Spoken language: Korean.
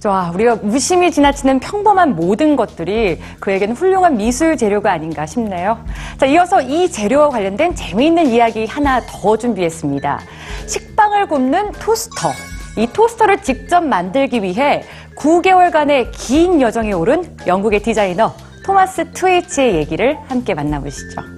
자, 우리가 무심히 지나치는 평범한 모든 것들이 그에게는 훌륭한 미술 재료가 아닌가 싶네요. 자, 이어서 이 재료와 관련된 재미있는 이야기 하나 더 준비했습니다. 식빵을 굽는 토스터. 이 토스터를 직접 만들기 위해 9개월간의 긴 여정에 오른 영국의 디자이너 토마스 트웨이치의 얘기를 함께 만나보시죠.